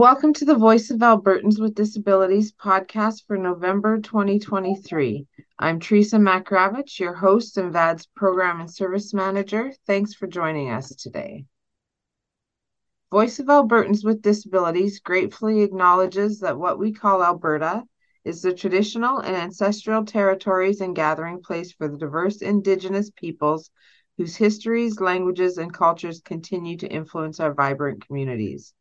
Welcome to the Voice of Albertans with Disabilities podcast for November 2023. I'm Teresa Makravich, your host and VADS Program and Service Manager. Thanks for joining us today. Voice of Albertans with Disabilities gratefully acknowledges that what we call Alberta is the traditional and ancestral territories and gathering place for the diverse Indigenous peoples whose histories, languages, and cultures continue to influence our vibrant communities.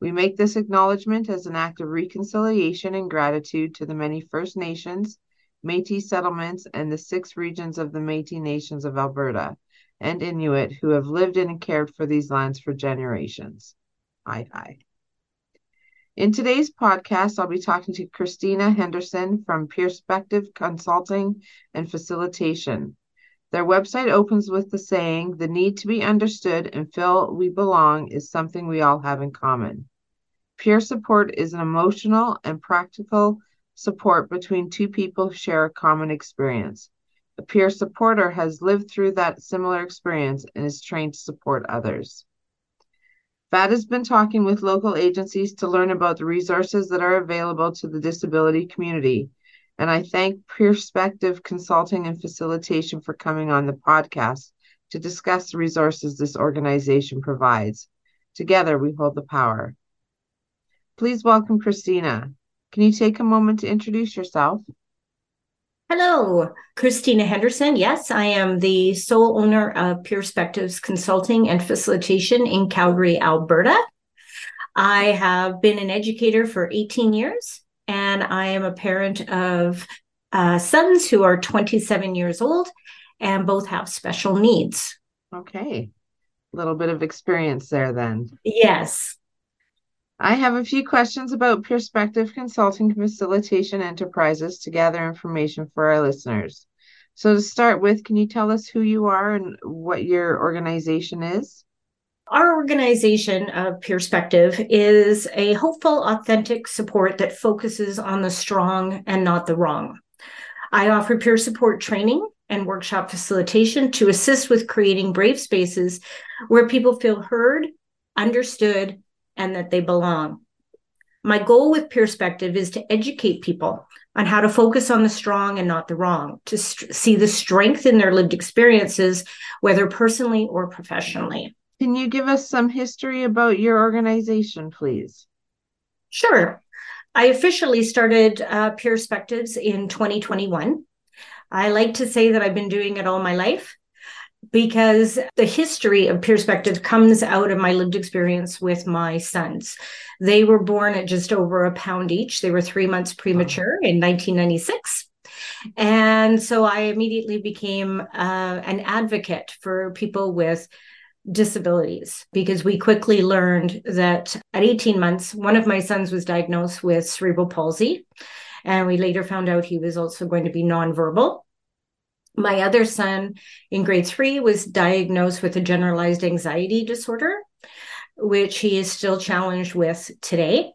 We make this acknowledgement as an act of reconciliation and gratitude to the many First Nations, Metis settlements, and the six regions of the Metis Nations of Alberta and Inuit who have lived in and cared for these lands for generations. Aye, aye. In today's podcast, I'll be talking to Christina Henderson from Peerspective Consulting and Facilitation. Their website opens with the saying, The need to be understood and feel we belong is something we all have in common. Peer support is an emotional and practical support between two people who share a common experience. A peer supporter has lived through that similar experience and is trained to support others. VAD has been talking with local agencies to learn about the resources that are available to the disability community. And I thank Peerspective Consulting and Facilitation for coming on the podcast to discuss the resources this organization provides. Together, we hold the power. Please welcome Christina. Can you take a moment to introduce yourself? Hello, Christina Henderson. Yes, I am the sole owner of Peerspectives Consulting and Facilitation in Calgary, Alberta. I have been an educator for 18 years, and I am a parent of uh, sons who are 27 years old and both have special needs. Okay. A little bit of experience there then. Yes. I have a few questions about Peerspective Consulting Facilitation Enterprises to gather information for our listeners. So, to start with, can you tell us who you are and what your organization is? Our organization of Peerspective is a hopeful, authentic support that focuses on the strong and not the wrong. I offer peer support training and workshop facilitation to assist with creating brave spaces where people feel heard, understood, and that they belong. My goal with Peerspective is to educate people on how to focus on the strong and not the wrong, to st- see the strength in their lived experiences, whether personally or professionally. Can you give us some history about your organization, please? Sure. I officially started uh, Peerspectives in 2021. I like to say that I've been doing it all my life because the history of peerspective comes out of my lived experience with my sons. They were born at just over a pound each. They were three months premature in 1996. And so I immediately became uh, an advocate for people with disabilities because we quickly learned that at 18 months, one of my sons was diagnosed with cerebral palsy. And we later found out he was also going to be nonverbal. My other son in grade three was diagnosed with a generalized anxiety disorder, which he is still challenged with today.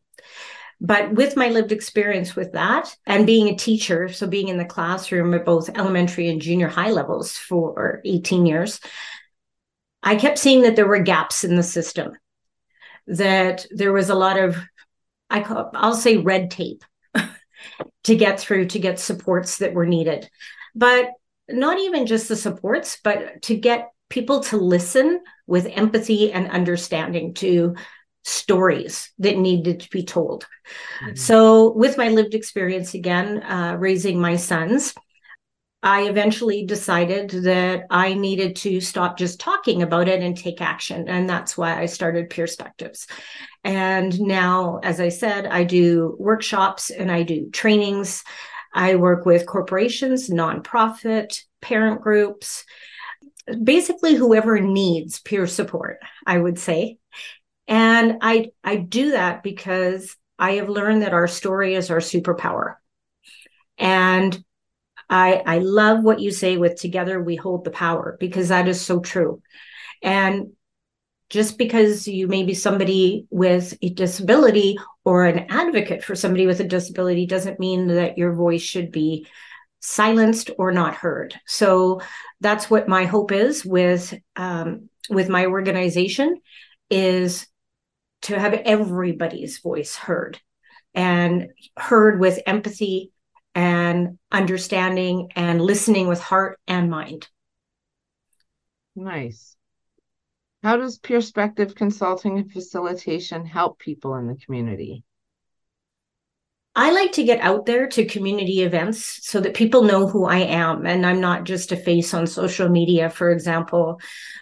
But with my lived experience with that and being a teacher, so being in the classroom at both elementary and junior high levels for 18 years, I kept seeing that there were gaps in the system, that there was a lot of, I call, I'll say red tape to get through to get supports that were needed. But not even just the supports, but to get people to listen with empathy and understanding to stories that needed to be told. Mm-hmm. So, with my lived experience again, uh, raising my sons, I eventually decided that I needed to stop just talking about it and take action. And that's why I started Peerspectives. And now, as I said, I do workshops and I do trainings I work with corporations, nonprofit, parent groups, basically whoever needs peer support, I would say. And I I do that because I have learned that our story is our superpower. And I I love what you say with together we hold the power because that is so true. And just because you may be somebody with a disability or an advocate for somebody with a disability doesn't mean that your voice should be silenced or not heard. So that's what my hope is with um, with my organization is to have everybody's voice heard and heard with empathy and understanding and listening with heart and mind. Nice. How does Peerspective Consulting and Facilitation help people in the community? I like to get out there to community events so that people know who I am and I'm not just a face on social media, for example.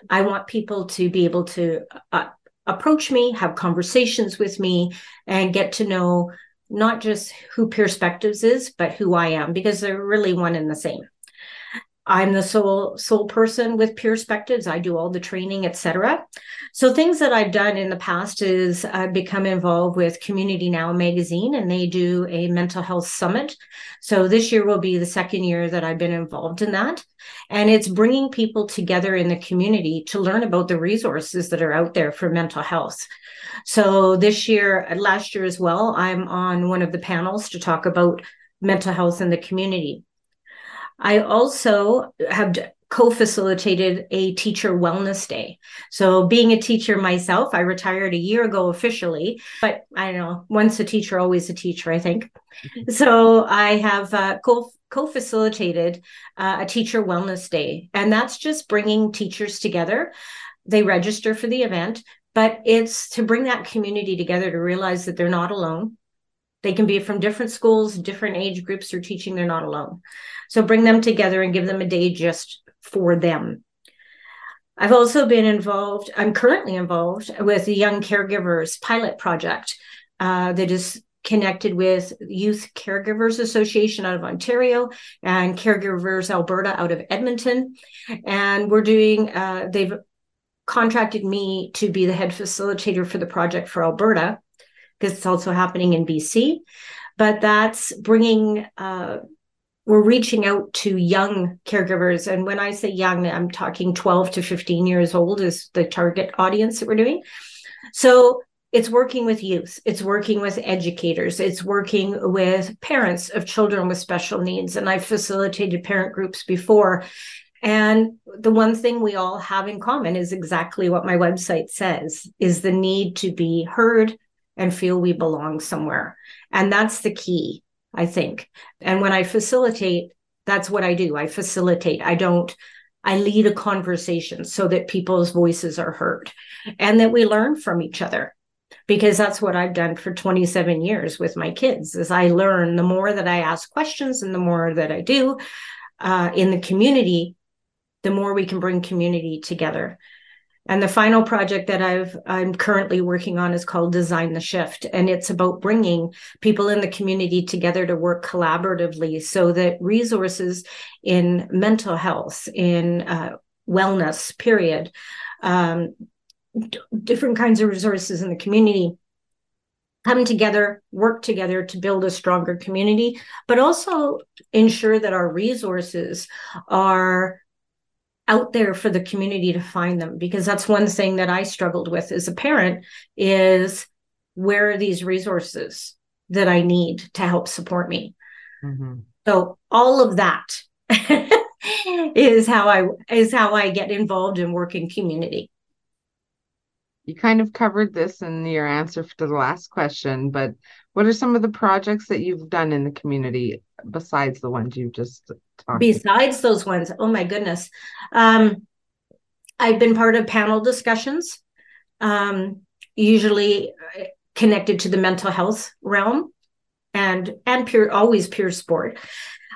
I want people to be able to uh, approach me, have conversations with me, and get to know not just who Peerspectives is, but who I am, because they're really one and the same. I'm the sole sole person with Peerspectives. I do all the training, etc. So things that I've done in the past is I've become involved with Community Now magazine, and they do a mental health summit. So this year will be the second year that I've been involved in that, and it's bringing people together in the community to learn about the resources that are out there for mental health. So this year, last year as well, I'm on one of the panels to talk about mental health in the community. I also have co-facilitated a teacher wellness day. So being a teacher myself, I retired a year ago officially, but I don't know, once a teacher, always a teacher, I think. So I have uh, co- co-facilitated uh, a teacher wellness day, and that's just bringing teachers together. They register for the event, but it's to bring that community together to realize that they're not alone. They can be from different schools, different age groups they're teaching, they're not alone. So bring them together and give them a day just for them. I've also been involved, I'm currently involved with the Young Caregivers Pilot Project uh, that is connected with Youth Caregivers Association out of Ontario and Caregivers Alberta out of Edmonton. And we're doing, uh, they've contracted me to be the head facilitator for the project for Alberta because it's also happening in BC. But that's bringing uh, we're reaching out to young caregivers. And when I say young, I'm talking 12 to 15 years old is the target audience that we're doing. So it's working with youth, it's working with educators, it's working with parents of children with special needs. And I've facilitated parent groups before. And the one thing we all have in common is exactly what my website says is the need to be heard and feel we belong somewhere. And that's the key I think. And when I facilitate, that's what I do. I facilitate. I don't, I lead a conversation so that people's voices are heard and that we learn from each other. Because that's what I've done for 27 years with my kids is I learn the more that I ask questions and the more that I do uh, in the community, the more we can bring community together. And the final project that I've I'm currently working on is called Design the Shift, and it's about bringing people in the community together to work collaboratively so that resources in mental health, in uh, wellness, period, um, d- different kinds of resources in the community come together, work together to build a stronger community, but also ensure that our resources are out there for the community to find them because that's one thing that I struggled with as a parent is where are these resources that I need to help support me. Mm-hmm. So all of that is how I is how I get involved in working community. You kind of covered this in your answer to the last question, but what are some of the projects that you've done in the community besides the ones you just talked Besides about? those ones, oh my goodness. Um, I've been part of panel discussions, um, usually connected to the mental health realm and and peer always peer sport.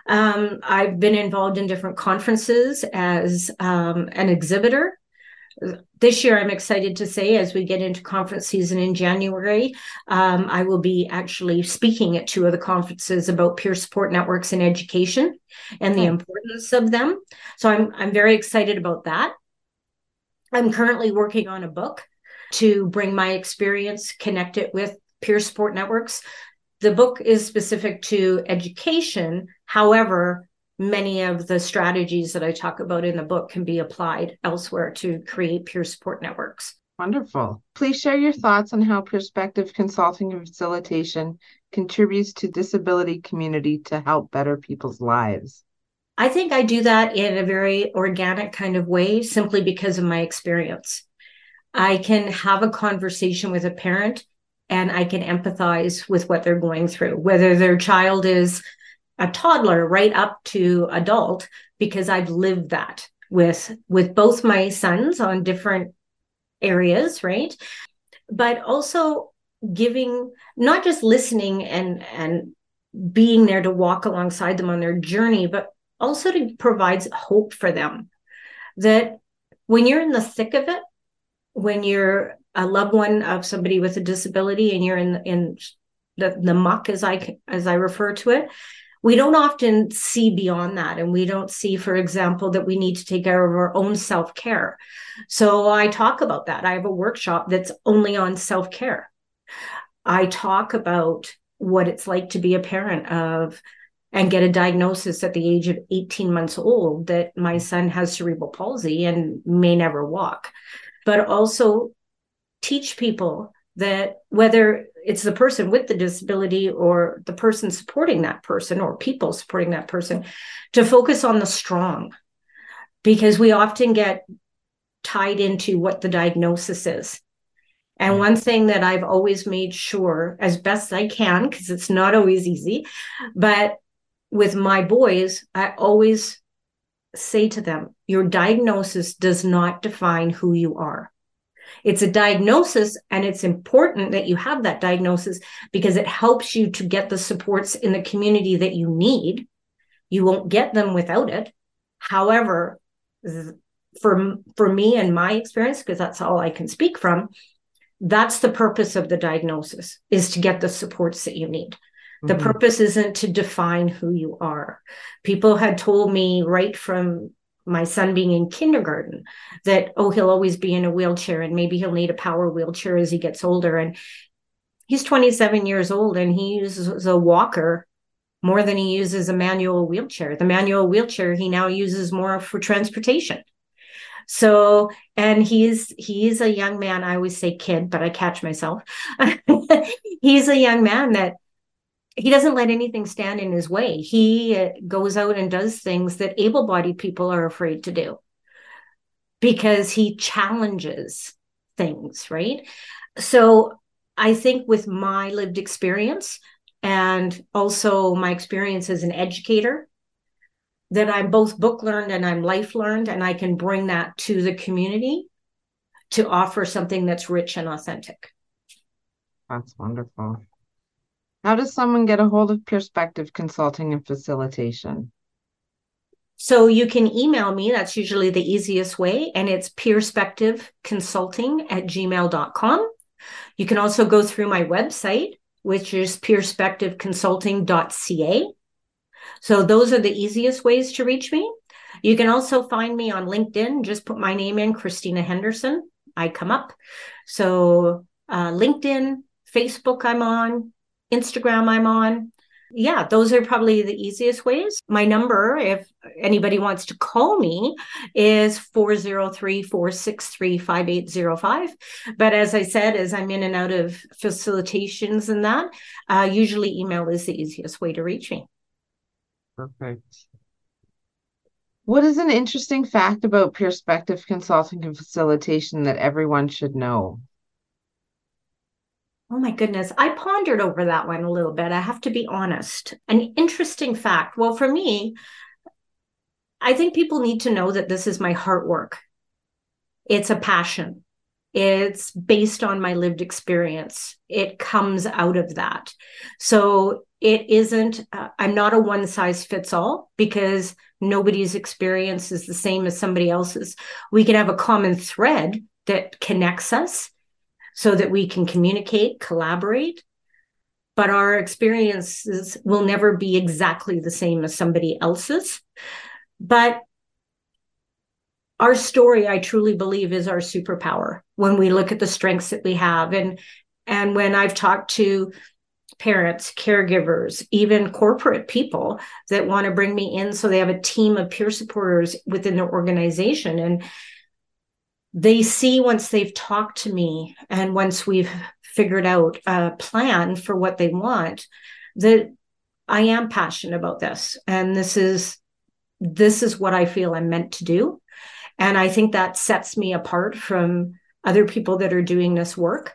Um, I've been involved in different conferences as um, an exhibitor this year, I'm excited to say, as we get into conference season in January, um, I will be actually speaking at two of the conferences about peer support networks in education and the importance of them. So I'm I'm very excited about that. I'm currently working on a book to bring my experience, connect it with peer support networks. The book is specific to education. However, many of the strategies that I talk about in the book can be applied elsewhere to create peer support networks. Wonderful. Please share your thoughts on how Peerspective Consulting and Facilitation contributes to disability community to help better people's lives. I think I do that in a very organic kind of way simply because of my experience. I can have a conversation with a parent and I can empathize with what they're going through, whether their child is a toddler right up to adult, because I've lived that with with both my sons on different areas, right? But also giving not just listening and and being there to walk alongside them on their journey, but also to provide hope for them that when you're in the thick of it, when you're a loved one of somebody with a disability and you're in in the, the muck as I as I refer to it, we don't often see beyond that and we don't see for example that we need to take care of our own self-care. So i talk about that. I have a workshop that's only on self-care. I talk about what it's like to be a parent of and get a diagnosis at the age of 18 months old that my son has cerebral palsy and may never walk. But also teach people that whether it's the person with the disability or the person supporting that person or people supporting that person to focus on the strong because we often get tied into what the diagnosis is and mm. one thing that I've always made sure, as best I can, because it's not always easy, but with my boys, I always say to them, your diagnosis does not define who you are. It's a diagnosis, and it's important that you have that diagnosis because it helps you to get the supports in the community that you need. You won't get them without it. However, for for me and my experience, because that's all I can speak from, that's the purpose of the diagnosis is to get the supports that you need. The mm-hmm. purpose isn't to define who you are. People had told me right from my son being in kindergarten that oh he'll always be in a wheelchair and maybe he'll need a power wheelchair as he gets older. And he's 27 years old and he uses a walker more than he uses a manual wheelchair. The manual wheelchair he now uses more for transportation. So and he's he's a young man. I always say kid but i catch myself. He's a young man that he doesn't let anything stand in his way. He uh, goes out and does things that able bodied people are afraid to do because he challenges things, right? So I think with my lived experience and also my experience as an educator, that I'm both book learned and I'm life learned, and I can bring that to the community to offer something that's rich and authentic. That's wonderful. How does someone get a hold of Peerspective Consulting and Facilitation? So you can email me. That's usually the easiest way. And it's peerspectiveconsulting at gmail.com. You can also go through my website, which is peerspectiveconsulting.ca. So those are the easiest ways to reach me. You can also find me on LinkedIn. Just put my name in, Christina Henderson. I come up. So uh, LinkedIn, Facebook, I'm on, Instagram I'm on. Yeah, those are probably the easiest ways. My number, if anybody wants to call me, is 403 463 5805. But as I said, as I'm in and out of facilitations and that, uh, usually email is the easiest way to reach me. Perfect. What is an interesting fact about peerspective consulting and facilitation that everyone should know? Oh my goodness. I pondered over that one a little bit. I have to be honest. An interesting fact. Well, for me, I think people need to know that this is my heart work. It's a passion. It's based on my lived experience. It comes out of that. So it isn't, uh, I'm not a one size fits all because nobody's experience is the same as somebody else's. We can have a common thread that connects us so that we can communicate, collaborate. But our experiences will never be exactly the same as somebody else's. But our story, I truly believe, is our superpower when we look at the strengths that we have. And and when I've talked to parents, caregivers, even corporate people that want to bring me in so they have a team of peer supporters within their organization. And they see once they've talked to me and once we've figured out a plan for what they want that I am passionate about this and this is this is what I feel I'm meant to do and I think that sets me apart from other people that are doing this work.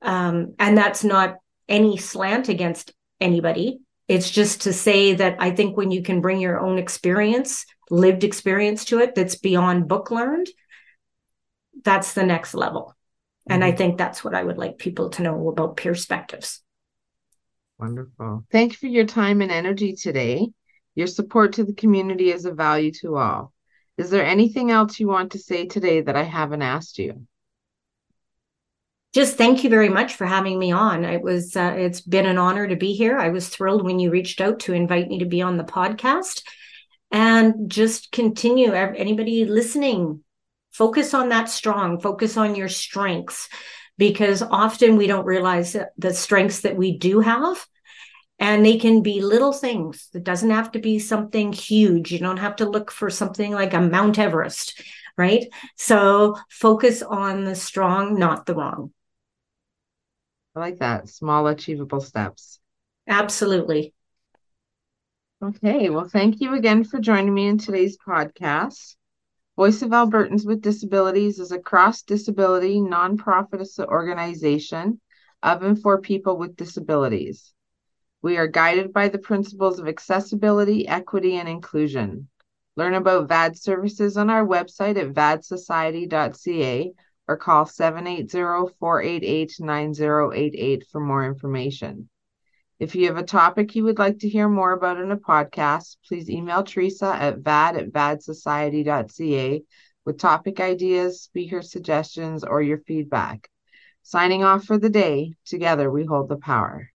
Um, and that's not any slant against anybody. It's just to say that I think when you can bring your own experience, lived experience to it that's beyond book learned, that's the next level. And I mm-hmm. think that's what I would like people to know about peerspectives. Wonderful. Thank you for your time and energy today. Your support to the community is a value to all. Is there anything else you want to say today that I haven't asked you? Just thank you very much for having me on. It was uh, it's been an honor to be here. I was thrilled when you reached out to invite me to be on the podcast. And just continue anybody listening focus on that strong, focus on your strengths because often we don't realize the strengths that we do have and they can be little things. It doesn't have to be something huge. You don't have to look for something like a mount everest right? So focus on the strong not the wrong. I like that. Small achievable steps. Absolutely. Okay. Well thank you again for joining me in today's podcast Voice of Albertans with Disabilities is a cross disability nonprofit organization of and for people with disabilities. We are guided by the principles of accessibility, equity, and inclusion. Learn about VAD services on our website at vadsociety.ca or call 780-488-9088 for more information. If you have a topic you would like to hear more about in a podcast, please email Teresa at vad at vadsociety.ca with topic ideas, speaker suggestions, or your feedback. Signing off for the day, together we hold the power.